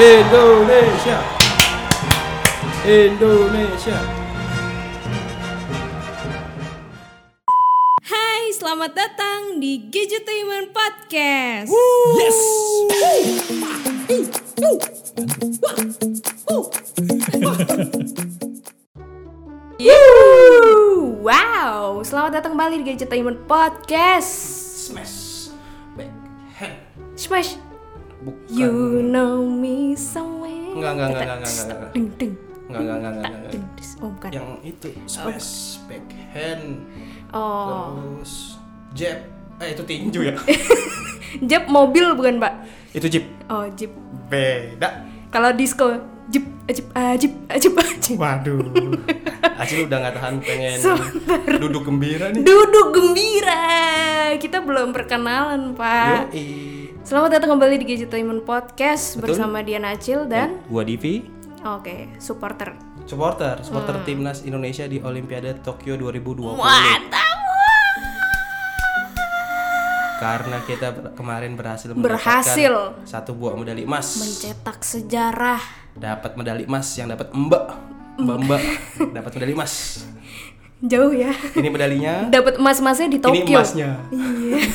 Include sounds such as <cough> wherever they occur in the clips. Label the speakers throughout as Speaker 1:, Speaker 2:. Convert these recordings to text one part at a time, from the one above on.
Speaker 1: Indonesia. Indonesia.
Speaker 2: Hai, selamat datang di Gadgetainment Podcast.
Speaker 1: Yes.
Speaker 2: Yuhu. Wow, selamat datang kembali di Gadgetainment Podcast.
Speaker 1: Smash. Backhand.
Speaker 2: Smash.
Speaker 1: Bukan.
Speaker 2: You know me somewhere.
Speaker 1: Enggak, enggak, enggak, enggak, enggak, enggak.
Speaker 2: Ding, ding.
Speaker 1: Enggak, enggak, enggak, enggak, enggak.
Speaker 2: Ding. Oh, bukan.
Speaker 1: Yang itu smash backhand.
Speaker 2: Oh,
Speaker 1: Terus jab. Eh itu tinju ya. <laughs>
Speaker 2: jeb mobil bukan, Pak?
Speaker 1: itu jeep.
Speaker 2: Oh, jeep.
Speaker 1: Beda.
Speaker 2: Kalau disco, jeep, ajib, ajib, ajib, ajib.
Speaker 1: Waduh. <laughs> Acil udah nggak tahan pengen duduk gembira nih.
Speaker 2: Duduk gembira. Kita belum perkenalan, Pak.
Speaker 1: Yoi.
Speaker 2: Selamat datang kembali di Gadgetainment Podcast
Speaker 1: Betul.
Speaker 2: bersama Diana Acil dan
Speaker 1: Gua Divi,
Speaker 2: oke, supporter.
Speaker 1: supporter, supporter timnas Indonesia di Olimpiade Tokyo 2020.
Speaker 2: Mantap.
Speaker 1: Karena kita ber- kemarin berhasil
Speaker 2: Berhasil.
Speaker 1: mendapatkan satu buah medali emas.
Speaker 2: Mencetak sejarah.
Speaker 1: dapat medali emas yang dapat Mbak. Mbak Mbak dapat medali emas.
Speaker 2: Jauh ya.
Speaker 1: Ini medalinya,
Speaker 2: Dapat emas-emasnya di
Speaker 1: ini
Speaker 2: Tokyo.
Speaker 1: emasnya.
Speaker 2: Iya. <laughs>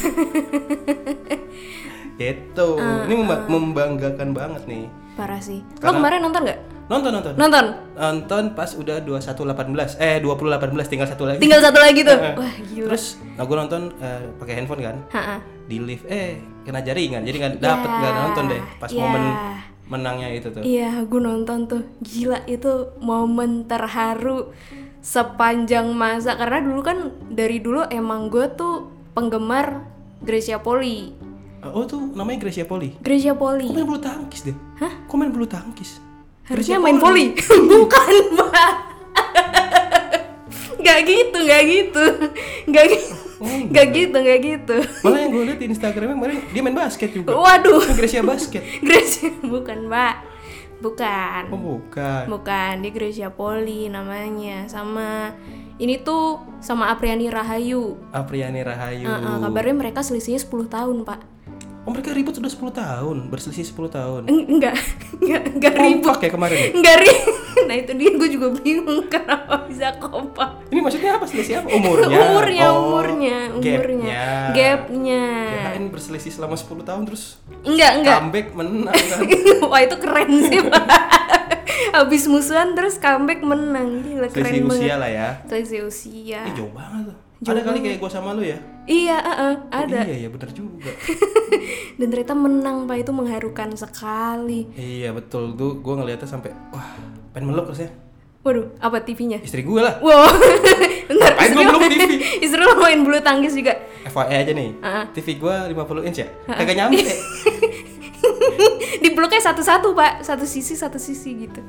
Speaker 1: Gitu.
Speaker 2: Ah,
Speaker 1: ini memba- membanggakan banget nih.
Speaker 2: Parah sih. Lo
Speaker 1: Karena-
Speaker 2: kemarin nonton nggak?
Speaker 1: Nonton nonton.
Speaker 2: Nonton.
Speaker 1: Nonton pas udah 2118. Eh 2018 tinggal satu lagi.
Speaker 2: Tinggal satu lagi tuh.
Speaker 1: Heeh.
Speaker 2: Wah, gila.
Speaker 1: Terus, nah gue nonton eh, pakai handphone kan,
Speaker 2: Ha-ha.
Speaker 1: di lift, eh kena jaringan, jadi nggak dapet
Speaker 2: Ya,
Speaker 1: nggak nonton deh pas
Speaker 2: ya.
Speaker 1: momen menangnya itu tuh.
Speaker 2: Iya, gue nonton tuh. Gila itu momen terharu sepanjang masa karena dulu kan dari dulu emang gue tuh penggemar Gracia Poli.
Speaker 1: Oh tuh namanya Gracia Poli.
Speaker 2: Gracia Poli.
Speaker 1: Kok main bulu tangkis deh? Hah? Kok main bulu tangkis?
Speaker 2: Harusnya main volley. <laughs> Bukan, Mbak. <laughs> Gak gitu, gak gitu. Gak <laughs> gitu. Gak gitu, gak gitu.
Speaker 1: Malah yang gue liat di Instagramnya kemarin dia main basket juga.
Speaker 2: Waduh.
Speaker 1: Kan Gracia basket.
Speaker 2: Gracia bukan, Mbak. Bukan.
Speaker 1: Oh bukan.
Speaker 2: Bukan, dia Gracia Poli namanya. Sama ini tuh sama Apriani Rahayu.
Speaker 1: Apriani Rahayu.
Speaker 2: Heeh, kabarnya mereka selisihnya 10 tahun, Pak.
Speaker 1: Oh mereka ribut sudah 10 tahun, berselisih 10 tahun.
Speaker 2: Eng- Enggak, enggak, enggak ribut.
Speaker 1: Kompak ya kemarin ya?
Speaker 2: Enggak ribut. Nah, itu dia gue juga bingung kenapa bisa kompak.
Speaker 1: Ini maksudnya apa selisih apa? Umurnya?
Speaker 2: umurnya,
Speaker 1: Oh,
Speaker 2: umurnya, umurnya.
Speaker 1: Gapnya.
Speaker 2: Gapnya.
Speaker 1: Kirain berselisih selama 10 tahun terus
Speaker 2: Enggak, enggak.
Speaker 1: comeback menang kan. <laughs>
Speaker 2: Wah, itu keren sih, Pak. Habis musuhan terus comeback menang. Gila, keren
Speaker 1: Selisih
Speaker 2: banget.
Speaker 1: usia lah ya.
Speaker 2: Selisih usia.
Speaker 1: Ih jauh banget tuh. Ada kali kayak gue sama lu ya?
Speaker 2: Iya, uh-uh,
Speaker 1: Oh,
Speaker 2: ada.
Speaker 1: iya ya bener juga. <laughs>
Speaker 2: Dan ternyata menang, Pak. Itu mengharukan sekali.
Speaker 1: iya betul tuh gue ngeliatnya sampai wah pengen meluk terus ya.
Speaker 2: Waduh, apa TV-nya?
Speaker 1: Istri gue lah.
Speaker 2: Wow. <laughs> Bentar, istri lo-
Speaker 1: belum TV?
Speaker 2: Istri lo main bulu tangkis juga.
Speaker 1: FYI aja nih.
Speaker 2: Ah.
Speaker 1: TV gue 50 inch ya. Kagak nyampe. <laughs>
Speaker 2: Dipeluknya satu-satu, Pak. Satu sisi, satu sisi gitu.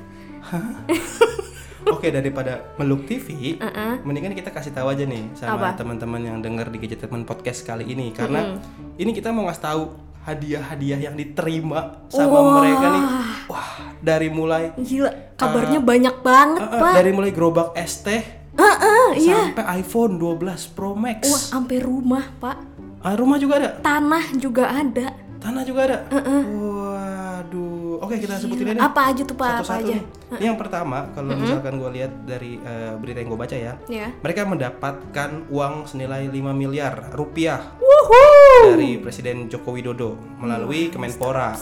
Speaker 1: Oke daripada meluk TV,
Speaker 2: Uh-uh.
Speaker 1: mendingan kita kasih tahu aja nih sama teman-teman yang denger di Gadget Teman Podcast kali ini karena ini kita mau ngasih tahu hadiah-hadiah yang diterima sama mereka nih. Wah, dari mulai
Speaker 2: Gila, kabarnya banyak banget,
Speaker 1: uh, uh,
Speaker 2: Pak.
Speaker 1: dari mulai gerobak es teh
Speaker 2: Heeh, iya.
Speaker 1: sampai iPhone 12 Pro Max.
Speaker 2: Wah, sampai rumah, Pak.
Speaker 1: Ah, rumah juga ada.
Speaker 2: Tanah juga ada.
Speaker 1: Tanah juga ada. Waduh. Oke, kita sebutin aja.
Speaker 2: Apa aja tuh, Pak? Apa
Speaker 1: Satu-satu
Speaker 2: aja?
Speaker 1: nih. Ini yang pertama, kalau misalkan gue lihat dari eh, berita yang gue baca ya,
Speaker 2: Ya.
Speaker 1: mereka mendapatkan uang senilai 5 miliar rupiah
Speaker 2: Wuhu.
Speaker 1: dari Presiden Joko Widodo melalui Kemenpora.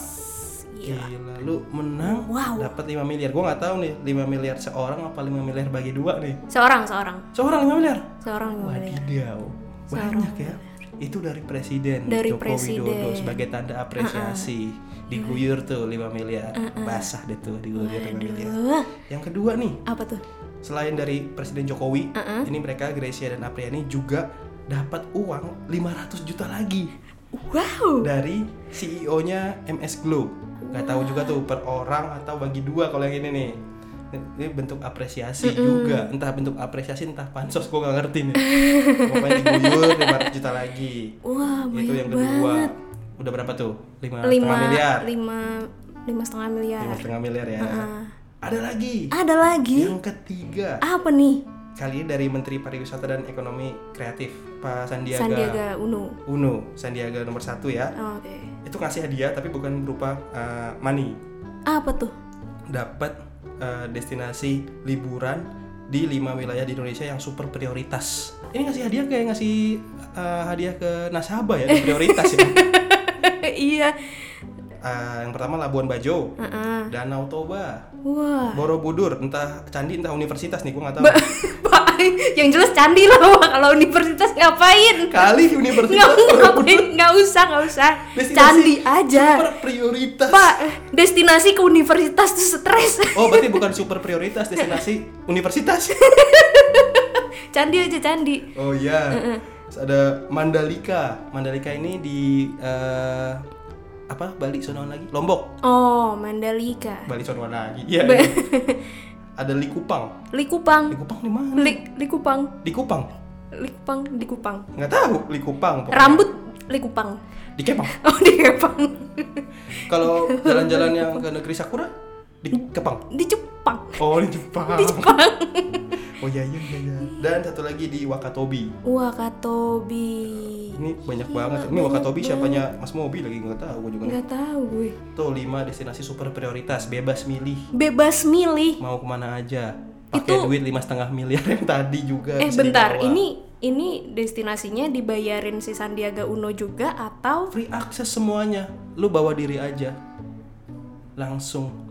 Speaker 2: Iya.
Speaker 1: Gila, lu menang
Speaker 2: Wow.
Speaker 1: dapat 5 miliar. Gua nggak tahu nih 5 miliar seorang apa 5 miliar bagi dua nih.
Speaker 2: Seorang, seorang.
Speaker 1: Seorang 5 miliar.
Speaker 2: Seorang lima miliar.
Speaker 1: Wadidaw. Banyak ya. Itu dari Presiden
Speaker 2: Dari
Speaker 1: Joko
Speaker 2: presiden.
Speaker 1: Widodo sebagai tanda apresiasi. Diguyur tuh 5 miliar. Basah deh tuh diguyur 5 miliar. Yang kedua nih,
Speaker 2: apa tuh?
Speaker 1: selain dari Presiden Jokowi, ini mereka Gracia dan Apriani juga dapat uang 500 juta lagi
Speaker 2: Wow.
Speaker 1: dari CEO-nya MS Glow. Gak tahu juga tuh per orang atau bagi dua kalau yang ini nih. Ini bentuk apresiasi juga, entah bentuk apresiasi entah pansos gue gak ngerti nih. Pokoknya diguyur 500 juta lagi.
Speaker 2: Wah,
Speaker 1: Itu
Speaker 2: banyak
Speaker 1: yang kedua.
Speaker 2: banget.
Speaker 1: Udah berapa tuh? Lima,
Speaker 2: Lima,
Speaker 1: setengah miliar.
Speaker 2: lima, lima setengah miliar.
Speaker 1: Lima setengah miliar ya. Ada lagi.
Speaker 2: Ada lagi?
Speaker 1: Yang ketiga.
Speaker 2: Apa nih?
Speaker 1: Kali ini dari Menteri Pariwisata dan Ekonomi Kreatif Pak Sandiaga,
Speaker 2: Sandiaga Uno.
Speaker 1: Uno, Sandiaga nomor satu ya.
Speaker 2: Oh, Oke.
Speaker 1: Itu ngasih hadiah tapi bukan berupa uh, money,
Speaker 2: Apa tuh?
Speaker 1: dapat eh, destinasi liburan di lima wilayah di Indonesia yang super prioritas. Ini ngasih hadiah kayak ngasih eh, hadiah ke nasabah ya, <laughs> prioritas ya.
Speaker 2: Iya.
Speaker 1: Eh, yang pertama Labuan Bajo,
Speaker 2: Heeh.
Speaker 1: Danau Toba,
Speaker 2: Wah.
Speaker 1: Borobudur, entah candi entah universitas nih, gua nggak tahu.
Speaker 2: Pak, <laughs> yang jelas candi lah kalau universitas ngapain?
Speaker 1: Kali universitas
Speaker 2: ngapain, <laughs> nggak usah, nggak usah.
Speaker 1: destinasi
Speaker 2: Candi aja.
Speaker 1: Super prioritas.
Speaker 2: Pak, destinasi ke universitas tuh stres.
Speaker 1: Oh, berarti bukan <laughs> super prioritas destinasi universitas.
Speaker 2: candi aja candi.
Speaker 1: Oh iya. Terus Ada Mandalika. Mandalika ini di eh, apa? Bali sonoan lagi? Lombok.
Speaker 2: Oh, Mandalika.
Speaker 1: Bali sonoan lagi. Iya. Iya. <laughs> Ada Likupang.
Speaker 2: Likupang.
Speaker 1: Likupang di mana?
Speaker 2: Lik Likupang.
Speaker 1: Di Kupang.
Speaker 2: Likupang di Kupang.
Speaker 1: Nggak tahu Likupang. pokoknya.
Speaker 2: Rambut Likupang.
Speaker 1: di Kepang. <laughs>
Speaker 2: Oh, di Kepang.
Speaker 1: Kalau <laughs> jalan-jalan yang ke negeri Sakura di Kepang.
Speaker 2: Di Jepang.
Speaker 1: Oh, di Jepang.
Speaker 2: Di Jepang. <laughs>
Speaker 1: Oh iya iya iya. iya. Dan satu lagi di Wakatobi.
Speaker 2: Wakatobi.
Speaker 1: Ini banyak banget. Ini Wakatobi siapanya Mas Mobi lagi nggak tahu gue juga.
Speaker 2: Nggak tahu gue.
Speaker 1: Tuh 5 destinasi super prioritas, bebas milih
Speaker 2: Bebas milih.
Speaker 1: mau ke mana aja. Pakai
Speaker 2: Itu-
Speaker 1: duit lima setengah miliar yang tadi juga.
Speaker 2: Eh bentar,
Speaker 1: dibawa.
Speaker 2: ini ini destinasinya dibayarin si Sandiaga Uno juga atau
Speaker 1: free akses semuanya. Lu bawa diri aja. Langsung.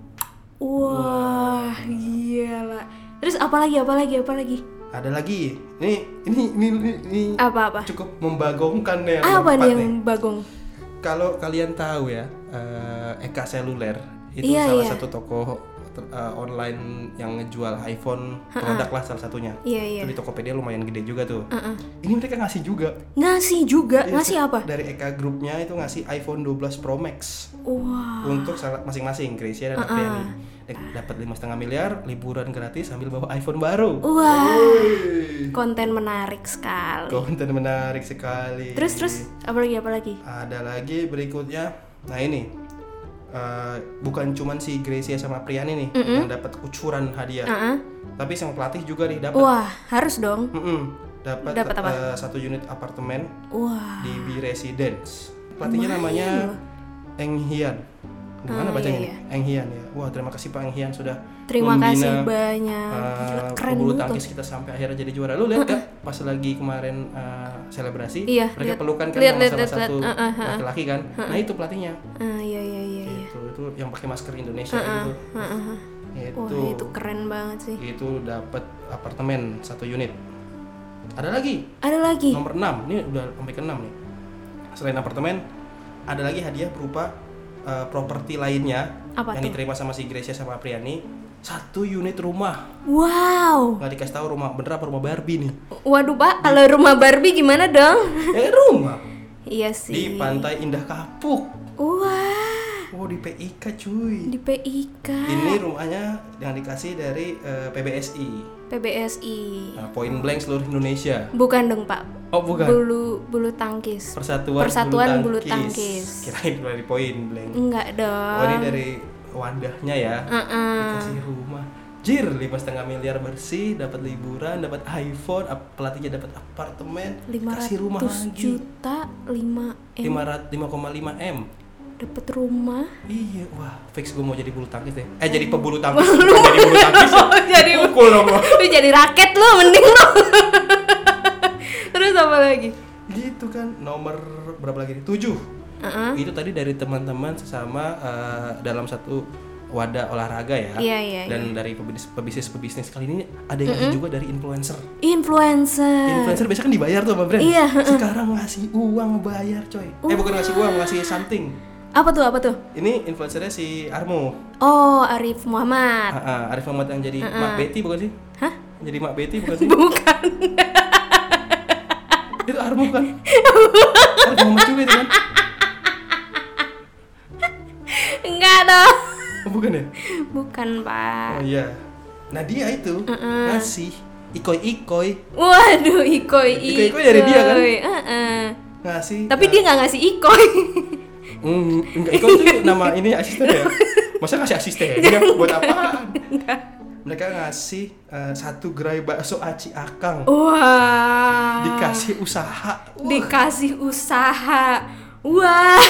Speaker 2: Wah gila. Terus apa lagi apa lagi apa lagi?
Speaker 1: Ada lagi. Ini ini ini ini, ini
Speaker 2: Apa apa?
Speaker 1: cukup membagongkan nih yang
Speaker 2: Apa nih yang bagong?
Speaker 1: Kalau kalian tahu ya, eh, Eka Seluler itu
Speaker 2: Iya,
Speaker 1: salah
Speaker 2: iya.
Speaker 1: satu toko ter- eh, online yang ngejual iPhone produk lah salah satunya.
Speaker 2: Iya iya.
Speaker 1: Itu di Tokopedia lumayan gede juga tuh.
Speaker 2: Heeh.
Speaker 1: Ini mereka ngasih juga.
Speaker 2: Ngasih juga,
Speaker 1: Iya,
Speaker 2: ngasih apa?
Speaker 1: Dari Eka grupnya itu ngasih iPhone 12 Pro Max
Speaker 2: Wah.
Speaker 1: untuk masing-masing Gracia dan Apriani. Dapat lima setengah miliar, liburan gratis sambil bawa iPhone baru.
Speaker 2: Wah.
Speaker 1: Wih,
Speaker 2: Konten menarik sekali.
Speaker 1: Konten menarik sekali.
Speaker 2: Terus terus apa lagi apa lagi?
Speaker 1: Ada lagi berikutnya. Nah ini eh, bukan cuman si Gracia sama Priani nih yang dapat kucuran hadiah,
Speaker 2: Heeh.
Speaker 1: tapi sang pelatih juga nih dapat.
Speaker 2: Wah, harus dong.
Speaker 1: Mm-mm, dapat
Speaker 2: Dapat apa?
Speaker 1: eh, satu unit apartemen
Speaker 2: Wah.
Speaker 1: di B Residence. Pelatihnya namanya Eng Hian. Gimana
Speaker 2: Ah,
Speaker 1: bacanya
Speaker 2: iya,
Speaker 1: nih? Eng Hian ya. Wah terima kasih Pak Eng Hian sudah
Speaker 2: Terima
Speaker 1: membina,
Speaker 2: kasih banyak.
Speaker 1: Eh,
Speaker 2: keren banget
Speaker 1: tangkis kita sampai akhirnya jadi juara. Lu lihat gak pas lagi kemarin eh, selebrasi
Speaker 2: Iya,
Speaker 1: mereka
Speaker 2: lihat.
Speaker 1: pelukan kan
Speaker 2: lihat,
Speaker 1: salah
Speaker 2: lihat,
Speaker 1: satu
Speaker 2: ah.
Speaker 1: laki-laki kan. Nah itu pelatihnya.
Speaker 2: Iya iya iya iya.
Speaker 1: Itu yang pakai masker Indonesia itu.
Speaker 2: Heeh.
Speaker 1: Itu.
Speaker 2: Wah, itu keren banget sih.
Speaker 1: Itu dapat apartemen satu unit. Ada lagi
Speaker 2: Ada lagi.
Speaker 1: nomor 6 ini udah sampai ke 6 nih selain apartemen ada lagi hadiah berupa uh, properti lainnya
Speaker 2: Apa
Speaker 1: yang
Speaker 2: tuh?
Speaker 1: diterima sama si Gracia sama Apriani satu unit rumah
Speaker 2: Wow.
Speaker 1: nggak dikasih tahu rumah bener apa rumah Barbie nih
Speaker 2: Waduh, Pak, kalau rumah Barbie gimana dong?
Speaker 1: eh rumah
Speaker 2: iya
Speaker 1: di
Speaker 2: sih.
Speaker 1: Pantai Indah Kapuk oh di PIK cuy
Speaker 2: di PIK.
Speaker 1: ini rumahnya yang dikasih dari uh, PBSI
Speaker 2: PBSI.
Speaker 1: nah, Point Blank seluruh Indonesia
Speaker 2: Bukan dong, Pak.
Speaker 1: oh bukan
Speaker 2: Bulu bulu tangkis.
Speaker 1: Persatuan,
Speaker 2: Persatuan
Speaker 1: Bulu
Speaker 2: Bulu
Speaker 1: Tangkis.
Speaker 2: Tangkis.
Speaker 1: kirain dari Point Blank
Speaker 2: Enggak dong.
Speaker 1: Oh ini dari wadahnya ya.
Speaker 2: Heeh.
Speaker 1: Dikasih rumah. Jir, lima setengah miliar bersih, dapat liburan, dapat iPhone, ap- pelatihnya dapat apartemen, kasih rumah
Speaker 2: 500
Speaker 1: lagi.
Speaker 2: juta 5 M
Speaker 1: Lima rat- 5,5 m.
Speaker 2: dapat rumah.
Speaker 1: Iya, wah, fix gue mau jadi bulu tangkis deh. Eh jadi pebulu tangkis, jadi bulu tangkis. <laughs>
Speaker 2: jadi
Speaker 1: Pukul dong <laughs>
Speaker 2: lu jadi raket lu mending lu. <laughs> Terus apa lagi?
Speaker 1: Gitu kan, nomor berapa lagi? nih? Tujuh.
Speaker 2: Heeh.
Speaker 1: Itu tadi dari teman-teman sesama eh, dalam satu wadah olahraga ya.
Speaker 2: Iya, iya,
Speaker 1: Dan dari pebisnis pebisnis pebisnis kali ini ada yang ngasih juga dari influencer.
Speaker 2: Influencer.
Speaker 1: Influencer biasanya kan dibayar tuh sama brand.
Speaker 2: Iya,
Speaker 1: Sekarang ngasih uang bayar coy. Eh bukan ngasih uang, ngasih something.
Speaker 2: Apa tuh? Apa tuh?
Speaker 1: Ini influencernya si Armo.
Speaker 2: Oh, Arif Muhammad.
Speaker 1: Ah, ah, Arif Muhammad yang jadi Mak Betty bukan sih?
Speaker 2: Hah?
Speaker 1: Jadi Mak Betty bukan sih?
Speaker 2: Bukan. <laughs>
Speaker 1: itu Armo kan? <laughs> Arif Muhammad juga itu kan?
Speaker 2: Enggak dong.
Speaker 1: Oh, bukan ya?
Speaker 2: Bukan, Pak.
Speaker 1: Oh iya. Nah dia itu ngasih ikoi-ikoi
Speaker 2: Waduh, Ikoy.
Speaker 1: Ikoy-ikoy dari dia kan?
Speaker 2: Heeh.
Speaker 1: ngasih.
Speaker 2: Tapi dia nggak ngasih Ikoy. <laughs>
Speaker 1: Hmm, enggak itu nama ini asisten ya? Masa ngasih asisten? <laughs> Ya, buat apaan? Mereka ngasih eh, satu gerai bakso aci akang.
Speaker 2: Wah.
Speaker 1: dikasih usaha
Speaker 2: Dikasih usaha. Wah.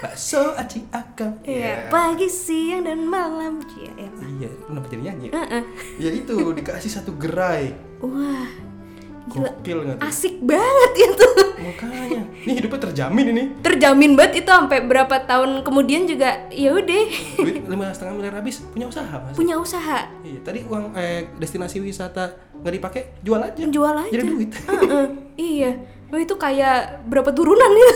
Speaker 1: Bakso aci akang.
Speaker 2: Iya, pagi, siang dan malam. Iya, elah.
Speaker 1: Iya, kenapa jadi nyanyi?
Speaker 2: Heeh.
Speaker 1: Ya itu dikasih satu gerai.
Speaker 2: Wah.
Speaker 1: Gokil nggak tuh?
Speaker 2: Asik banget itu.
Speaker 1: Makanya, ini hidupnya terjamin ini.
Speaker 2: Terjamin banget itu sampai berapa tahun kemudian juga ya udah
Speaker 1: Duit lima setengah miliar habis punya usaha mas.
Speaker 2: punya usaha.
Speaker 1: Iya, tadi uang eh, destinasi wisata nggak dipakai jual aja.
Speaker 2: Jual aja.
Speaker 1: Jadi duit.
Speaker 2: Heeh, iya. Wah itu kayak berapa turunan ya.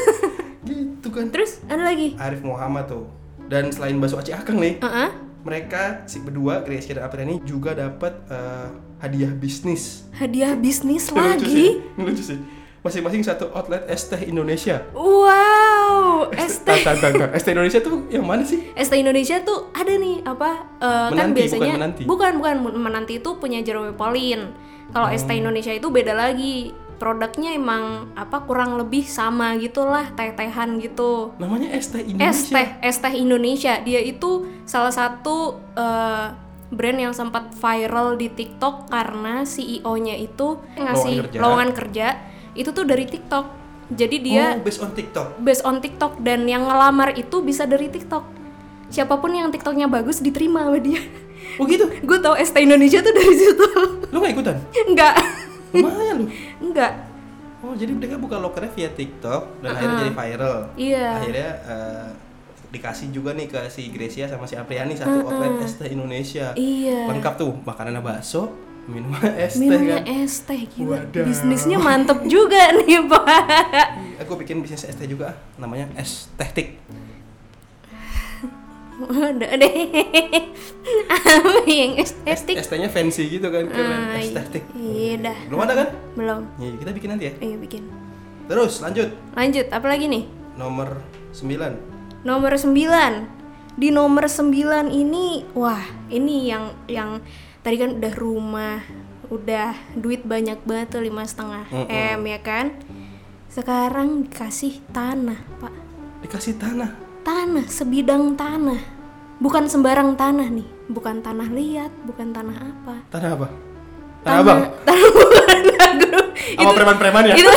Speaker 1: gitu kan.
Speaker 2: Terus ada lagi.
Speaker 1: Arif Muhammad tuh. Dan selain bakso aci akang nih,
Speaker 2: Heeh.
Speaker 1: Mereka si berdua Gracia dan Apriani juga dapat eh, hadiah bisnis.
Speaker 2: Hadiah bisnis
Speaker 1: Lucu sih,
Speaker 2: lagi.
Speaker 1: lucu sih. Masing-masing satu outlet es teh Indonesia.
Speaker 2: Wow.
Speaker 1: Es teh Indonesia tuh yang mana sih?
Speaker 2: ST Indonesia tuh ada nih apa eh, kan
Speaker 1: Menanti,
Speaker 2: biasanya
Speaker 1: bukan menanti.
Speaker 2: bukan bukan menanti itu punya Jerome Pauline. Kalau ST
Speaker 1: Hmm.
Speaker 2: Indonesia itu beda lagi. Produknya emang apa kurang lebih sama gitulah teh-tehan gitu.
Speaker 1: Namanya es teh
Speaker 2: Es
Speaker 1: Indonesia.
Speaker 2: teh es teh Indonesia. Dia itu salah satu eh, brand yang sempat viral di TikTok karena CEO-nya itu ngasih
Speaker 1: kerja.
Speaker 2: lowongan kerja itu tuh dari TikTok. Jadi dia
Speaker 1: Oh, based on TikTok.
Speaker 2: based on TikTok dan yang ngelamar itu bisa dari TikTok. Siapa pun yang TikToknya bagus diterima sama dia.
Speaker 1: Oh gitu.
Speaker 2: Gue tau ST Indonesia tuh dari situ.
Speaker 1: Lu gak ikutan?
Speaker 2: Enggak.
Speaker 1: Lumayan lu.
Speaker 2: Enggak.
Speaker 1: Oh, jadi mereka buka lokernya via TikTok dan akhirnya jadi viral.
Speaker 2: Iya.
Speaker 1: Akhirnya eh, dikasih juga nih ke si Gracia sama si Apriani satu outlet es teh Indonesia.
Speaker 2: Iya.
Speaker 1: Lengkap tuh, makanannya bakso, minuman <laughs> es teh
Speaker 2: Minumnya
Speaker 1: kan.
Speaker 2: es teh.
Speaker 1: Wadaw.
Speaker 2: Bisnisnya mantep juga nih, Pak.
Speaker 1: Aku bikin bisnis es teh juga, namanya es teh tik.
Speaker 2: Udah deh. Apa yang
Speaker 1: Es,
Speaker 2: estetik?
Speaker 1: es tehnya fancy gitu kan, keren.
Speaker 2: Ah,
Speaker 1: es teh tik.
Speaker 2: Iya dah.
Speaker 1: Belum ada kan?
Speaker 2: Belum.
Speaker 1: Iya, kita bikin nanti ya.
Speaker 2: Ayo bikin.
Speaker 1: Terus lanjut
Speaker 2: Lanjut, apa lagi nih?
Speaker 1: nomor 9.
Speaker 2: Nomor 9. Di nomor 9 ini, wah, ini yang yang tadi kan udah rumah, udah duit banyak banget tuh lima setengah m ya kan. Sekarang dikasih tanah, Pak.
Speaker 1: Dikasih tanah.
Speaker 2: Tanah, sebidang tanah. Bukan sembarang tanah nih, bukan tanah liat, bukan tanah apa.
Speaker 1: Tanah apa? Tanah abang. <laughs>
Speaker 2: Tanah bukan.
Speaker 1: Sama preman-preman ya?
Speaker 2: Itu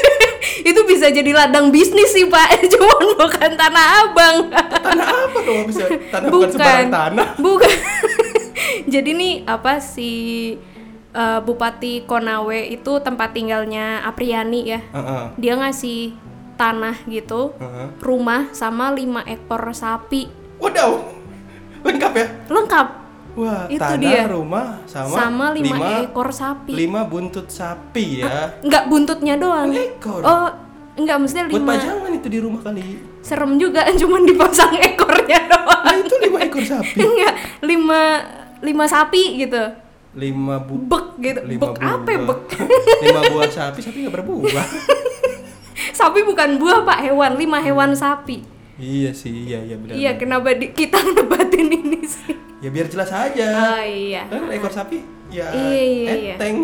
Speaker 2: <laughs> itu bisa jadi ladang bisnis sih pak, <laughs> cuman bukan tanah abang.
Speaker 1: Tanah apa dong bisa? Tanah bukan, sembarang tanah.
Speaker 2: Bukan. Jadi nih apa si eh, Bupati Konawe itu tempat tinggalnya Apriani ya.
Speaker 1: Heeh.
Speaker 2: Dia ngasih tanah gitu,
Speaker 1: Heeh.
Speaker 2: rumah sama lima ekor sapi.
Speaker 1: Wadaw. Lengkap ya?
Speaker 2: Lengkap
Speaker 1: Wah,
Speaker 2: Itu
Speaker 1: tanah,
Speaker 2: dia.
Speaker 1: rumah sama,
Speaker 2: sama lima, ekor sapi.
Speaker 1: lima buntut sapi ya.
Speaker 2: Enggak buntutnya doang.
Speaker 1: Ekor.
Speaker 2: Oh, enggak
Speaker 1: Buat
Speaker 2: lima.
Speaker 1: pajangan itu di rumah kali.
Speaker 2: Serem juga <laughs> cuman dipasang ekornya doang.
Speaker 1: Nah, itu lima ekor sapi. <laughs>
Speaker 2: Enggak, lima lima sapi gitu.
Speaker 1: Lima bu
Speaker 2: Bek gitu.
Speaker 1: lima
Speaker 2: Bek apa ya, bek? <laughs>
Speaker 1: lima buah sapi, sapi nggak berbuah.
Speaker 2: Sapi bukan buah, Pak, hewan. Lima hewan sapi.
Speaker 1: iya sih, iya iya benar.
Speaker 2: Iya, kenapa di- kita <laughs> ngebatin ini sih?
Speaker 1: Ya biar jelas aja.
Speaker 2: Oh iya.
Speaker 1: Kan ekor sapi ya
Speaker 2: Iya, iya, iya.
Speaker 1: enteng.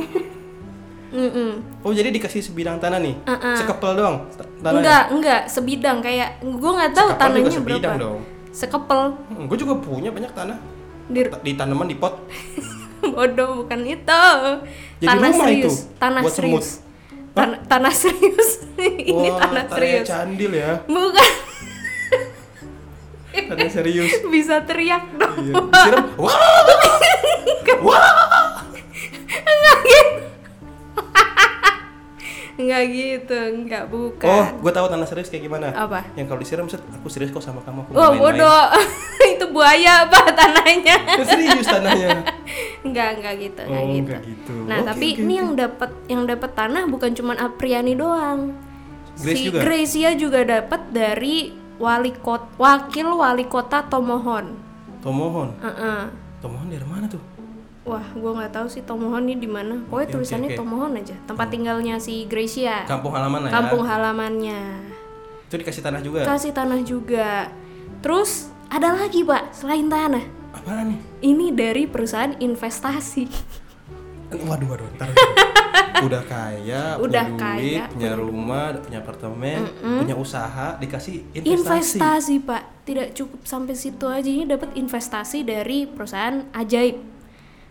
Speaker 2: Mm-mm.
Speaker 1: Oh, jadi dikasih sebidang tanah nih.
Speaker 2: Uh-uh.
Speaker 1: Sekepel doang tanahnya.
Speaker 2: Enggak, enggak, sebidang kayak gue nggak tahu
Speaker 1: Sekepel juga
Speaker 2: tanahnya
Speaker 1: sebidang
Speaker 2: berapa.
Speaker 1: dong.
Speaker 2: Sekepel.
Speaker 1: gue juga punya banyak tanah.
Speaker 2: Di,
Speaker 1: Di tanaman di pot. <laughs>
Speaker 2: bodoh bukan itu.
Speaker 1: Jadi
Speaker 2: tanah
Speaker 1: rumah
Speaker 2: serius,
Speaker 1: itu,
Speaker 2: tanah
Speaker 1: buat
Speaker 2: serius. Tan- tanah serius. <laughs> ini
Speaker 1: Wah,
Speaker 2: tanah serius.
Speaker 1: candil ya.
Speaker 2: Bukan.
Speaker 1: Tanah serius. <laughs>
Speaker 2: Bisa teriak dong.
Speaker 1: Iya. Disiram. Wah. Wah. <laughs>
Speaker 2: Enggak gitu, enggak bukan.
Speaker 1: Oh, gue tahu tanah serius kayak gimana.
Speaker 2: Apa?
Speaker 1: Yang kalau disiram set, aku serius kok sama kamu. Aku main-main.
Speaker 2: bodoh. itu buaya apa tanahnya?
Speaker 1: Serius tanahnya.
Speaker 2: Enggak, enggak gitu, enggak
Speaker 1: Oh,
Speaker 2: gitu.
Speaker 1: enggak gitu.
Speaker 2: Nah,
Speaker 1: Oke,
Speaker 2: tapi
Speaker 1: oke,
Speaker 2: ini yang dapat yang dapat tanah bukan cuma Apriani doang.
Speaker 1: Grace
Speaker 2: si
Speaker 1: juga?
Speaker 2: Gracia juga dapat dari wali kota, wakil wali kota Tomohon.
Speaker 1: Tomohon.
Speaker 2: Heeh.
Speaker 1: Tomohon dari mana tuh?
Speaker 2: Wah, gua nggak tahu sih Tomohon ini di mana. Pokoknya
Speaker 1: Oke,
Speaker 2: tulisannya
Speaker 1: oke, oke.
Speaker 2: Tomohon aja. Tempat tinggalnya si Gracia.
Speaker 1: Kampung halaman lah ya.
Speaker 2: Kampung halamannya.
Speaker 1: Itu dikasih tanah juga.
Speaker 2: Kasih tanah juga. Terus ada lagi, Pak, selain tanah.
Speaker 1: Apaan nih?
Speaker 2: Ini dari perusahaan investasi.
Speaker 1: Waduh, waduh, ntar. <laughs> udah kaya,
Speaker 2: Udah
Speaker 1: punya duit,
Speaker 2: kaya,
Speaker 1: punya rumah, punya apartemen, punya usaha, dikasih investasi.
Speaker 2: Investasi, Pak. Tidak cukup sampai situ aja. Ini dapat investasi dari perusahaan ajaib.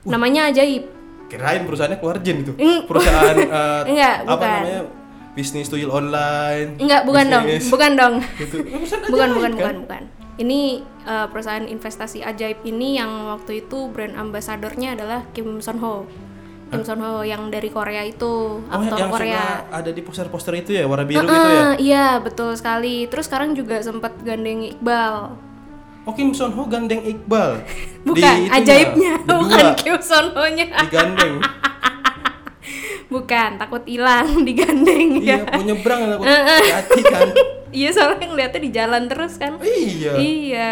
Speaker 2: Namanya ajaib.
Speaker 1: Kirain perusahaannya keluar jin itu.
Speaker 2: Eng-
Speaker 1: Perusahaan <laughs> eh,
Speaker 2: Enggak,
Speaker 1: apa
Speaker 2: bukan.
Speaker 1: namanya? bisnis tuyul online.
Speaker 2: Enggak, bukan dong,
Speaker 1: bisnis
Speaker 2: bukan dong.
Speaker 1: Gitu. Nah, <laughs> perusahaan
Speaker 2: bukan
Speaker 1: ajaib,
Speaker 2: bukan
Speaker 1: kan?
Speaker 2: bukan bukan ini uh, perusahaan investasi ajaib ini yang waktu itu brand ambasadornya adalah Kim Son Ho. Kim Son Ho yang dari Korea itu
Speaker 1: Oh,
Speaker 2: aktor
Speaker 1: yang
Speaker 2: Korea.
Speaker 1: ada di poster-poster itu ya, warna biru
Speaker 2: Ah,
Speaker 1: gitu ya.
Speaker 2: iya betul sekali. Terus sekarang juga sempat gandeng Iqbal.
Speaker 1: Oh, Kim Son Ho gandeng Iqbal. <laughs>
Speaker 2: bukan
Speaker 1: Di
Speaker 2: ajaibnya
Speaker 1: berdua,
Speaker 2: bukan Kim Son Ho nya
Speaker 1: digandeng. <laughs>
Speaker 2: bukan takut hilang digandeng
Speaker 1: iya,
Speaker 2: ya
Speaker 1: mau nyebrang aku hati kan. <laughs>
Speaker 2: iya soalnya ngeliatnya di jalan terus kan
Speaker 1: Iya.
Speaker 2: iya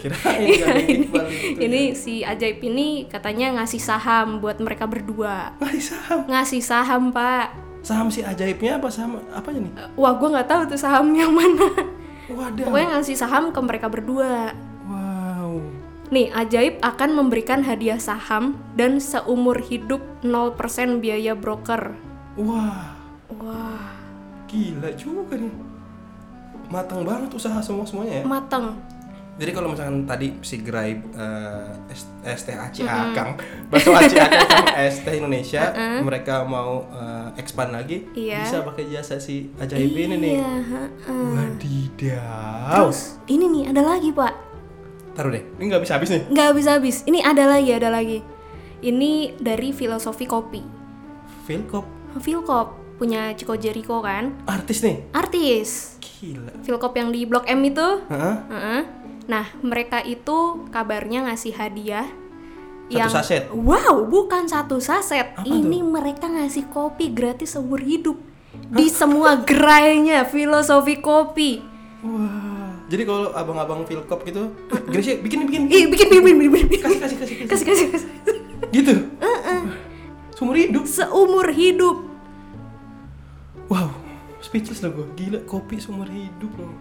Speaker 1: Kirain <laughs>
Speaker 2: Iya, ini,
Speaker 1: itu.
Speaker 2: ini si ajaib ini katanya ngasih saham buat mereka berdua.
Speaker 1: Ngasih saham.
Speaker 2: Ngasih saham pak.
Speaker 1: Saham si ajaibnya apa saham apanya nih?
Speaker 2: Eh, Wah gue nggak tahu tuh saham yang mana.
Speaker 1: Wadah.
Speaker 2: Pokoknya ngasih saham ke mereka berdua.
Speaker 1: Wow.
Speaker 2: Nih ajaib akan memberikan hadiah saham dan seumur hidup 0% biaya broker.
Speaker 1: Wah,
Speaker 2: Wah
Speaker 1: gila juga nih. Matang banget usaha semua semuanya ya.
Speaker 2: mateng.
Speaker 1: Jadi kalau misalkan tadi si Graib uh, STHC Akang, bakso HC Akang <laughs> ST Indonesia, mereka mau uh, expand lagi,
Speaker 2: Iya.
Speaker 1: bisa pakai jasa si ajaib ini nih.
Speaker 2: Iya. heeh.
Speaker 1: Wadidaw.
Speaker 2: Terus ini nih ada lagi pak.
Speaker 1: Taruh deh, ini nggak bisa habis nih.
Speaker 2: Nggak habis habis. Ini ada lagi ada lagi. Ini dari filosofi kopi.
Speaker 1: Philcop
Speaker 2: Philcop punya Chico Jericho kan,
Speaker 1: artis nih.
Speaker 2: artis.
Speaker 1: Gila.
Speaker 2: Philcop yang di Blok M itu.
Speaker 1: Heeh.
Speaker 2: Heeh. Nah, mereka itu kabarnya ngasih hadiah
Speaker 1: Satu saset?
Speaker 2: Wow, bukan satu saset.
Speaker 1: Apa
Speaker 2: Ini mereka ngasih kopi gratis seumur hidup di semua gerainya filosofi kopi.
Speaker 1: Wah. Jadi kalau abang-abang Philcop gitu, Gracia bikin bikin.
Speaker 2: Ih, bikin bikin bikin bikin.
Speaker 1: Kasih kasih kasih. kasih.
Speaker 2: Kasih kasih kasih.
Speaker 1: Gitu. Seumur hidup.
Speaker 2: Seumur hidup.
Speaker 1: Speechless lah gue. Gila, kopi seumur hidup loh.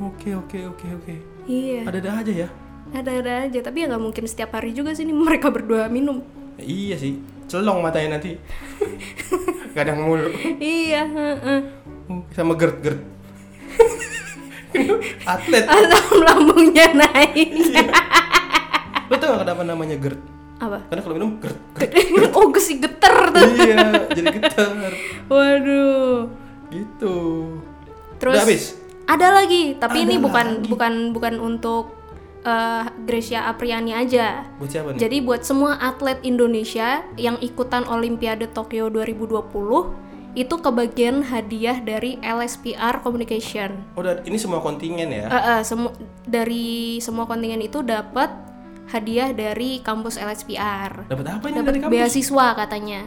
Speaker 1: Oke, oke, oke, oke.
Speaker 2: Iya.
Speaker 1: Ada-ada aja ya.
Speaker 2: Ada-ada aja, tapi ya nggak mungkin setiap hari juga sih nih mereka berdua minum.
Speaker 1: Ya, iya sih, celong matanya nanti. Kadang mulu.
Speaker 2: Iya, heeh.
Speaker 1: Oh, Sama gerd gerd. Atlet.
Speaker 2: Asam lambungnya naik.
Speaker 1: Lo tau gak kenapa namanya gerd?
Speaker 2: Apa?
Speaker 1: Karena kalau minum gerd. gerd. <laughs>
Speaker 2: oh, gesi geter tuh.
Speaker 1: iya, jadi getar.
Speaker 2: Waduh.
Speaker 1: Gitu.
Speaker 2: Terus
Speaker 1: Udah habis?
Speaker 2: ada lagi, tapi
Speaker 1: Ada
Speaker 2: ini bukan
Speaker 1: lagi.
Speaker 2: bukan bukan untuk eh, Gracia Apriani aja.
Speaker 1: Buat siapa nih?
Speaker 2: Jadi buat semua atlet Indonesia yang ikutan Olimpiade Tokyo 2020 itu kebagian hadiah dari LSPR Communication.
Speaker 1: Udah, ini semua kontingen ya.
Speaker 2: Eh, eh, semu- dari semua kontingen itu dapat hadiah dari kampus LSPR.
Speaker 1: Dapat apa ini
Speaker 2: Dapat
Speaker 1: dari kamu?
Speaker 2: beasiswa katanya.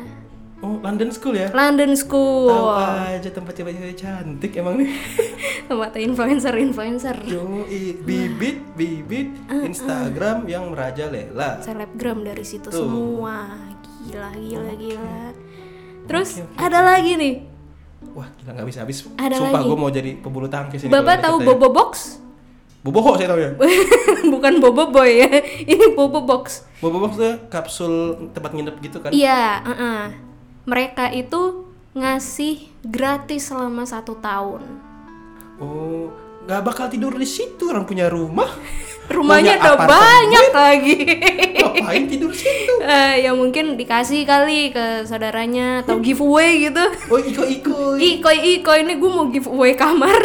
Speaker 1: Oh, London School ya?
Speaker 2: London School.
Speaker 1: Tahu aja tempat cewek-cewek cantik emang nih. <laughs>
Speaker 2: Tempat influencer-influencer.
Speaker 1: Yoi, bibit, bibit, Instagram yang merajalela.
Speaker 2: selebgram dari situ
Speaker 1: Tuh.
Speaker 2: semua gila gila gila terus ada lagi nih
Speaker 1: Wah, gila nggak bisa habis.
Speaker 2: Ada
Speaker 1: Sumpah gue mau jadi pebulu tangkis ini.
Speaker 2: bapak tahu bobo box
Speaker 1: ya. Boboho saya tahu ya. <laughs>
Speaker 2: bukan bobo boy ya <laughs> ini bobo box
Speaker 1: Bobo box tuh kapsul tempat nginep gitu kan?
Speaker 2: iya uh-uh. Mereka itu ngasih gratis selama satu tahun
Speaker 1: Oh, nggak bakal tidur di situ orang punya rumah. <laughs>
Speaker 2: rumahnya
Speaker 1: Punya apartemen.
Speaker 2: banyak lagi <laughs>
Speaker 1: Ngapain tidur situ?
Speaker 2: Eh, ya mungkin dikasih kali ke saudaranya atau giveaway gitu
Speaker 1: Oh, iko <laughs> iko.
Speaker 2: Iko Iko ini gue mau giveaway kamar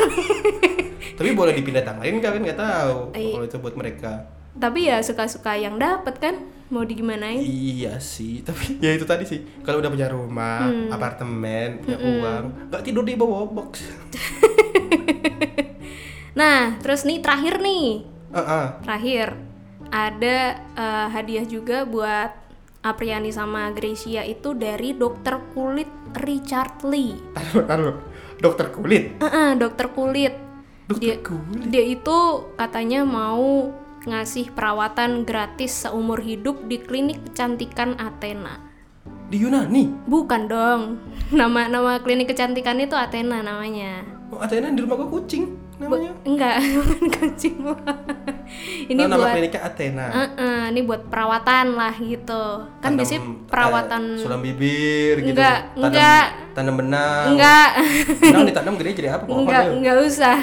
Speaker 1: Tapi boleh dipindah tanganin kan nggak tahu
Speaker 2: Iya.
Speaker 1: kalau itu buat mereka.
Speaker 2: Tapi ya suka-suka yang dapat kan mau digimanain
Speaker 1: Iya sih, tapi <laughs> ya itu tadi sih. Kalau udah punya rumah,
Speaker 2: Hmm.
Speaker 1: apartemen, punya uang, nggak tidur di bawah box. <laughs>
Speaker 2: nah terus nih terakhir nih
Speaker 1: Heeh.
Speaker 2: terakhir ada eh, hadiah juga buat Apriani sama Gracia itu dari dokter kulit Richard Lee <laughs>
Speaker 1: Taruh, taruh. Dokter kulit.
Speaker 2: Eh, eh, dokter kulit
Speaker 1: Dokter
Speaker 2: dia,
Speaker 1: kulit.
Speaker 2: dia itu katanya mau ngasih perawatan gratis seumur hidup di klinik kecantikan Athena.
Speaker 1: Di Yunani.
Speaker 2: bukan dong. Nama nama klinik kecantikan itu Athena namanya.
Speaker 1: Oh, Athena di rumah gua kucing namanya.
Speaker 2: enggak <laughs> bukan kucing <laughs> ini
Speaker 1: nama
Speaker 2: buat
Speaker 1: kliniknya Athena.
Speaker 2: Heeh, ini buat perawatan lah gitu. Kan
Speaker 1: Tanam,
Speaker 2: biasanya perawatan
Speaker 1: eh, sulam bibir gitu.
Speaker 2: Enggak,
Speaker 1: Tanam,
Speaker 2: enggak.
Speaker 1: Tanam benang.
Speaker 2: enggak
Speaker 1: Benang ditanam gede jadi apa? Pohon
Speaker 2: enggak
Speaker 1: ya?
Speaker 2: enggak usah.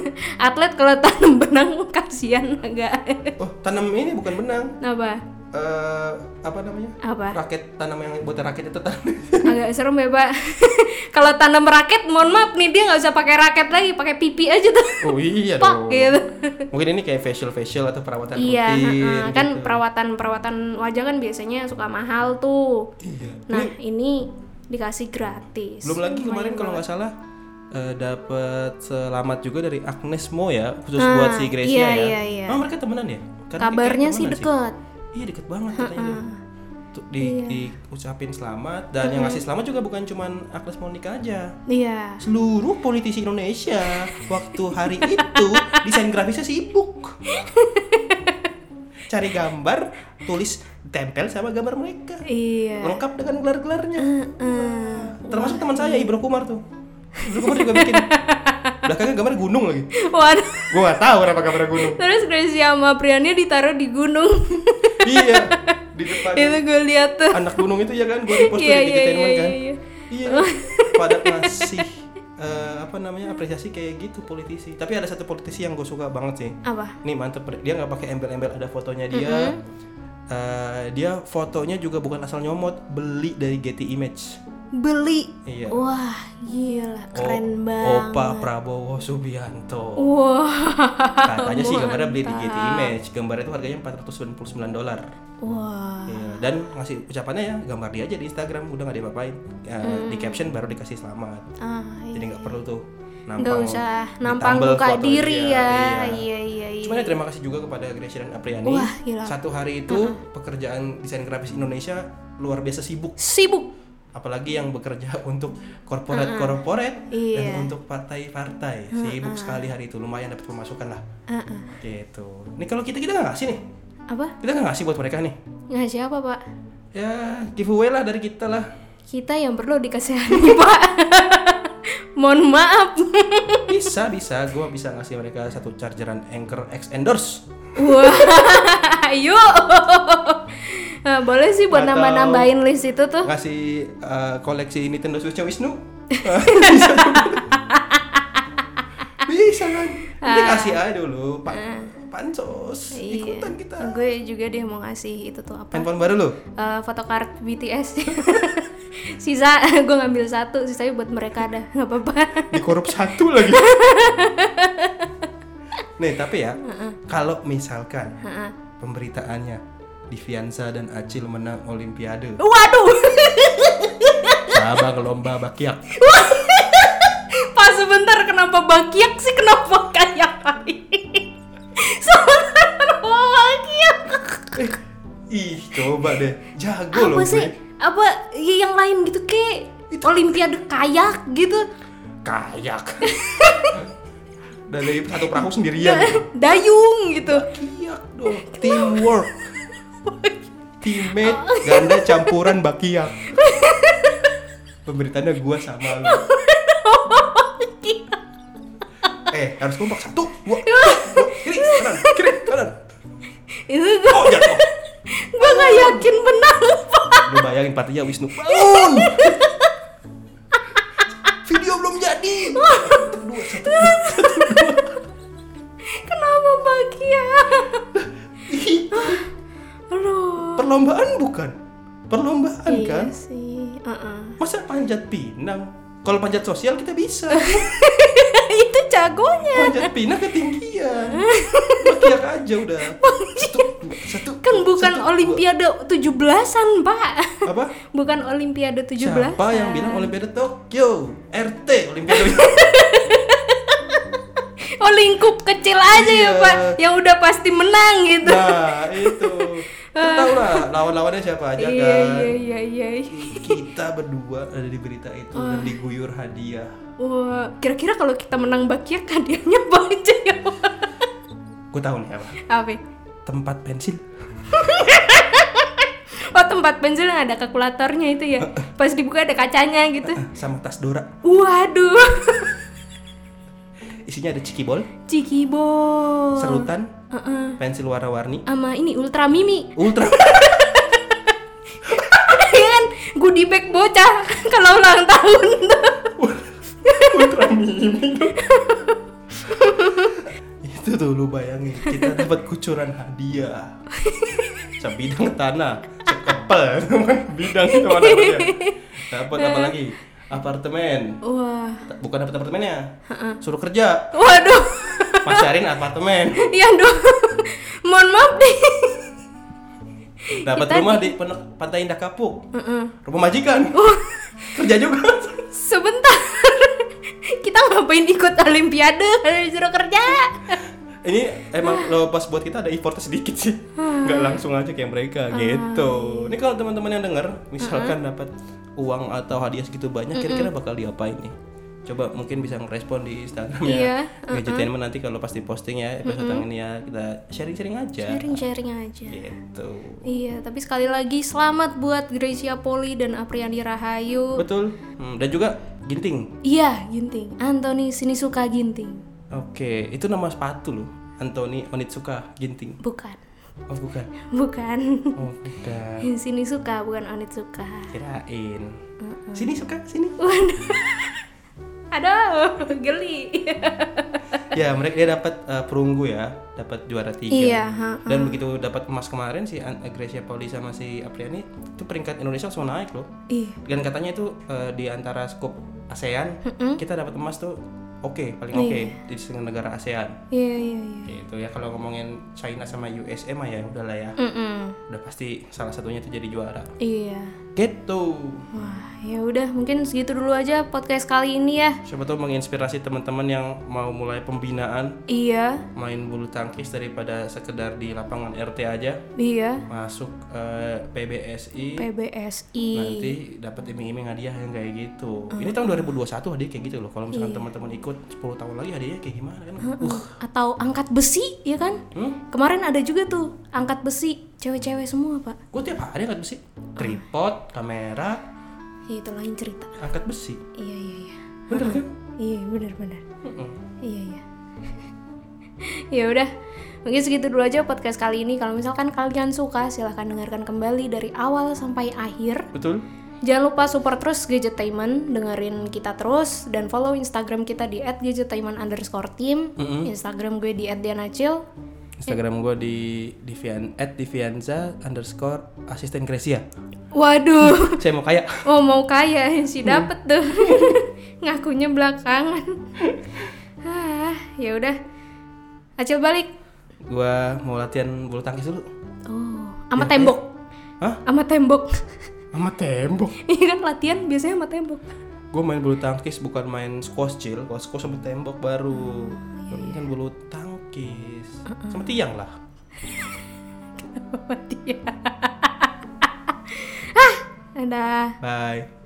Speaker 2: <laughs> Atlet kalau tanam benang kasihan enggak.
Speaker 1: Oh, tanam ini bukan benang.
Speaker 2: Apa?
Speaker 1: Eh, apa namanya?
Speaker 2: Apa?
Speaker 1: Raket tanam yang buat raket itu tanam.
Speaker 2: Agak serem ya, Pak. <laughs> Kalau tanam raket, mohon maaf nih dia nggak usah pakai raket lagi, pakai pipi aja tuh.
Speaker 1: Oh iya <laughs>
Speaker 2: Pak
Speaker 1: dong.
Speaker 2: gitu.
Speaker 1: Mungkin ini kayak facial facial atau perawatan
Speaker 2: Iya,
Speaker 1: rutin.
Speaker 2: heeh. kan
Speaker 1: gitu.
Speaker 2: perawatan-perawatan wajah kan biasanya suka mahal tuh.
Speaker 1: Iya.
Speaker 2: Nah, ini dikasih gratis.
Speaker 1: Belum lagi kemarin kalau nggak salah eh, dapat selamat juga dari Agnes Mo ya khusus
Speaker 2: Ah,
Speaker 1: buat si Gracia
Speaker 2: iya,
Speaker 1: ya.
Speaker 2: iya, iya.
Speaker 1: Oh mereka temenan ya? Karena
Speaker 2: Kabarnya sih deket.
Speaker 1: Iya deket banget <laughs> katanya. di
Speaker 2: Iya.
Speaker 1: diucapin selamat dan yang ngasih selamat juga bukan cuman Agnes Monica aja.
Speaker 2: Iya.
Speaker 1: Seluruh politisi Indonesia waktu hari itu desain grafisnya sibuk. <laughs> Cari gambar, tulis tempel sama gambar mereka.
Speaker 2: Iya.
Speaker 1: Lengkap dengan gelar-gelarnya.
Speaker 2: Heeh.
Speaker 1: Termasuk teman saya Ibnu Kumar tuh. Ibnu Kumar juga bikin. <laughs> Belakangnya gambar gunung lagi.
Speaker 2: Waduh.
Speaker 1: Gue gak tahu kenapa gambar gunung.
Speaker 2: Terus Gracia sama Priannya ditaruh di gunung.
Speaker 1: iya. Di <laughs> depan
Speaker 2: itu gue lihat tuh.
Speaker 1: anak gunung itu ya kan gue repost tuh
Speaker 2: Iya,
Speaker 1: di
Speaker 2: iya,
Speaker 1: Entertainment
Speaker 2: iya,
Speaker 1: kan.
Speaker 2: iya.
Speaker 1: Iya. <laughs> Pada ngasih eh, apa namanya apresiasi kayak gitu politisi. Tapi ada satu politisi yang gue suka banget sih.
Speaker 2: Apa?
Speaker 1: Nih mantep dia nggak pakai embel-embel ada fotonya dia. Eh, dia fotonya juga bukan asal nyomot, beli dari Getty Image.
Speaker 2: Beli.
Speaker 1: Iya.
Speaker 2: Wah, gila, keren
Speaker 1: O-
Speaker 2: banget.
Speaker 1: Opa Prabowo Subianto.
Speaker 2: Wah.
Speaker 1: Katanya sih gambarnya beli di Getty Image. Gambarnya itu harganya 499 dolar.
Speaker 2: Wah.
Speaker 1: Iya, dan ngasih ucapannya ya gambar dia aja di Instagram udah nggak diapa-apain. Ya, Di caption baru dikasih selamat.
Speaker 2: Ah, iya.
Speaker 1: Jadi nggak perlu tuh
Speaker 2: Nggak
Speaker 1: nampang
Speaker 2: usah nampang buka diri
Speaker 1: dia.
Speaker 2: ya.
Speaker 1: Iya.
Speaker 2: Iya, iya, iya.
Speaker 1: Cuman ya terima kasih juga kepada Gracia dan Apriani.
Speaker 2: Wah, gila.
Speaker 1: Satu hari itu pekerjaan desain grafis Indonesia luar biasa sibuk.
Speaker 2: Sibuk.
Speaker 1: Apalagi yang bekerja <laughs> untuk korporat-korporat
Speaker 2: Iya.
Speaker 1: dan untuk partai-partai. Sibuk sekali hari itu, lumayan dapat pemasukan lah. Gitu. Nih kalau kita kita nggak ngasih nih,
Speaker 2: Apa?
Speaker 1: kita nggak ngasih buat mereka nih.
Speaker 2: Ngasih apa, Pak?
Speaker 1: Ya giveaway lah dari kita lah.
Speaker 2: Kita yang perlu dikasihani, <laughs> Pak. Mohon maaf.
Speaker 1: Bisa bisa, gue bisa ngasih mereka satu chargeran Anchor X Endorse.
Speaker 2: Wah, <laughs> ayo. Nah, <laughs> boleh sih buat nambah-nambahin list itu tuh.
Speaker 1: ngasih uh, koleksi Nintendo Switch Wisnu <laughs> bisa kan nanti kasih aja dulu pak pansos ikutan kita
Speaker 2: Gue juga dia mau ngasih itu tuh apa?
Speaker 1: handphone baru lo
Speaker 2: Eh, photocard BTS. <laughs> Sisa gue ngambil satu, sisanya buat mereka ada, nggak apa-apa.
Speaker 1: dikorup satu lagi nih tapi ya kalau misalkan
Speaker 2: Heeh.
Speaker 1: pemberitaannya Diviansa dan Acil menang Olimpiade
Speaker 2: Waduh,
Speaker 1: cabang lomba bakyak <laughs>
Speaker 2: pas sebentar kenapa bakiak sih kenapa kayak? <laughs> Sebentar bakiak.
Speaker 1: eh, ih coba deh jago loh
Speaker 2: Apa sih?
Speaker 1: gue
Speaker 2: Apa ya yang lain gitu kayak Olimpiade kayak gitu?
Speaker 1: kayak <laughs> dari satu perahu sendirian
Speaker 2: Dayung gitu.
Speaker 1: Bakiak dong, teamwork. Teammate ganda campuran bakiak. Pemberitaannya gua sama lu. eh, harus kompak satu, dua, dua, kiri, kanan, kiri, kanan.
Speaker 2: Itu gue
Speaker 1: Oh, jatuh.
Speaker 2: gue nggak yakin menang Pak.
Speaker 1: Lu bayangin partinya Wisnu. Bangun. Video belum jadi. Satu, dua, satu, dua.
Speaker 2: Kenapa bakiak? Aduh.
Speaker 1: Perlombaan bukan? Perlombaan kan?
Speaker 2: Iya sih. Heeh.
Speaker 1: Masa panjat pinang? Kalau panjat sosial kita bisa. <laughs>
Speaker 2: itu jagonya.
Speaker 1: Panjat pinang ketinggian. <laughs> Bakiak aja udah. Satu, satu.
Speaker 2: Kan bukan
Speaker 1: satu,
Speaker 2: olimpiade 17-an, Pak.
Speaker 1: Apa? <laughs>
Speaker 2: Bukan olimpiade 17-an.
Speaker 1: Siapa yang bilang Olimpiade Tokyo? RT Olimpiade.
Speaker 2: Oh, lingkup kecil aja ya,
Speaker 1: Iya.
Speaker 2: Pak. Yang udah pasti menang gitu.
Speaker 1: nah, itu. Kita tahu lah lawan-lawannya siapa aja
Speaker 2: iya,
Speaker 1: kan.
Speaker 2: iya, iya, iya.
Speaker 1: Kita berdua ada di berita itu dan diguyur hadiah.
Speaker 2: Wah, kira-kira kalau kita menang bakiak <laughs> hadiahnya apa aja ya?
Speaker 1: Gue tahu nih apa?
Speaker 2: Apa?
Speaker 1: Tempat pensil. <laughs>
Speaker 2: Oh, tempat pensil yang ada kalkulatornya itu ya. Pas dibuka ada kacanya gitu.
Speaker 1: sama tas Dora.
Speaker 2: Waduh. <laughs>
Speaker 1: Isinya ada cikibol,
Speaker 2: Cikibol.
Speaker 1: serutan,
Speaker 2: Heeh.
Speaker 1: pensil warna-warni,
Speaker 2: Sama ini Ultra Mimi.
Speaker 1: ultra. <laughs>
Speaker 2: Iya kan goodie bag bocah <laughs> kalau ulang tahun tuh. <laughs>
Speaker 1: ultra mini. itu itu tuh lu bayangin kita dapat kucuran hadiah sebidang tanah sekepel bidang itu mana dapat apa lagi apartemen
Speaker 2: Wah.
Speaker 1: bukan dapat apartemennya suruh kerja
Speaker 2: Waduh.
Speaker 1: pasarin apartemen <laughs>
Speaker 2: Iya dong. Mohon maaf deh.
Speaker 1: dapat rumah di pantai Indah Kapuk
Speaker 2: Heeh.
Speaker 1: rumah majikan kerja juga
Speaker 2: Sebentar. Kita ngapain ikut olimpiade disuruh kerja?
Speaker 1: ini emang lo pas buat kita ada effortnya sedikit sih nggak langsung aja kayak mereka gitu ini kalau teman-teman yang denger misalkan dapat uang atau hadiah segitu banyak kira-kira bakal diapain nih? Coba mungkin bisa ngerespon di Instagramnya
Speaker 2: Iya,
Speaker 1: Gadgetainment nanti kalau pas di posting ya episode yang ini ya kita sharing-sharing aja.
Speaker 2: Sharing-sharing aja.
Speaker 1: gitu.
Speaker 2: Iya, tapi sekali lagi selamat buat Gracia Poli dan Apriani Rahayu.
Speaker 1: betul. Hmm, dan juga ginting.
Speaker 2: Iya, Ginting. Anthony Sinisuka Ginting.
Speaker 1: oke itu nama sepatu loh. Anthony Onitsuka ginting.
Speaker 2: Bukan.
Speaker 1: Oh bukan?
Speaker 2: Bukan.
Speaker 1: oh bukan. <laughs>
Speaker 2: Sinisuka bukan Onitsuka.
Speaker 1: kirain. Sini suka? Sini?
Speaker 2: Aduh, geli. <laughs>
Speaker 1: ya mereka dia dapat eh, perunggu ya. Dapat juara tiga.
Speaker 2: Iya, ha,
Speaker 1: dan begitu dapat emas kemarin si Gracia Pauli sama si Apriani itu peringkat Indonesia langsung naik loh.
Speaker 2: Iya.
Speaker 1: dan katanya itu eh, di antara skup ASEAN kita dapat emas tuh oke paling oke di setengah negara ASEAN
Speaker 2: Iya, iya, iya.
Speaker 1: gitu ya kalau ngomongin China sama USA mah ya udahlah ya
Speaker 2: Mm-mm.
Speaker 1: udah pasti salah satunya itu jadi juara
Speaker 2: Iya.
Speaker 1: gitu
Speaker 2: Wah, ya udah mungkin segitu dulu aja podcast kali ini ya.
Speaker 1: siapa tahu menginspirasi teman-teman yang mau mulai pembinaan
Speaker 2: Iya,
Speaker 1: main bulu tangkis daripada sekedar di lapangan RT aja
Speaker 2: iya.
Speaker 1: masuk eh, PBSI
Speaker 2: PBSI.
Speaker 1: nanti dapat iming-iming hadiah yang kayak gitu. Ini tahun 2021 hadiah kayak gitu loh. Kalau misalkan teman-teman ikut 10 tahun lagi hadiahnya kayak gimana kan? Uh,
Speaker 2: Atau angkat besi, ya kan?
Speaker 1: hmm?
Speaker 2: Kemarin ada juga tuh angkat besi cewek-cewek semua, Pak.
Speaker 1: Gue tiap hari angkat besi. Tripod, kamera,
Speaker 2: Ya, itu lain cerita.
Speaker 1: angkat besi.
Speaker 2: Iya, iya, iya.
Speaker 1: Bener kan?
Speaker 2: Iya, benar-benar.
Speaker 1: Mm-mm.
Speaker 2: Iya, iya. <laughs> ya udah. Mungkin segitu dulu aja podcast kali ini. Kalau misalkan kalian suka, silahkan dengarkan kembali dari awal sampai akhir.
Speaker 1: Betul?
Speaker 2: Jangan lupa support terus Gadgetainment, dengerin kita terus, dan follow Instagram kita di @gadgetainment underscore team,
Speaker 1: Mm-mm.
Speaker 2: Instagram gue di @dianacil.
Speaker 1: Instagram gue di Divian at Divianza underscore asisten Gracia.
Speaker 2: Waduh, <laughs>
Speaker 1: Saya mau kaya.
Speaker 2: oh mau kaya si dapet tuh, <laughs> ngakunya belakangan. <laughs> ah, ya udah, Acil balik.
Speaker 1: Gua mau latihan bulu tangkis dulu.
Speaker 2: Oh, sama tembok,
Speaker 1: Hah?
Speaker 2: sama tembok.
Speaker 1: Sama tembok. <laughs>
Speaker 2: Iya kan latihan biasanya sama tembok.
Speaker 1: Gue main bulu tangkis bukan main squash chill. Kalau squash sama tembok baru. Kalau ini kan bulu tangkis. Sama tiang lah. <laughs>
Speaker 2: Sama dia. <laughs> ah, dadah.
Speaker 1: Bye.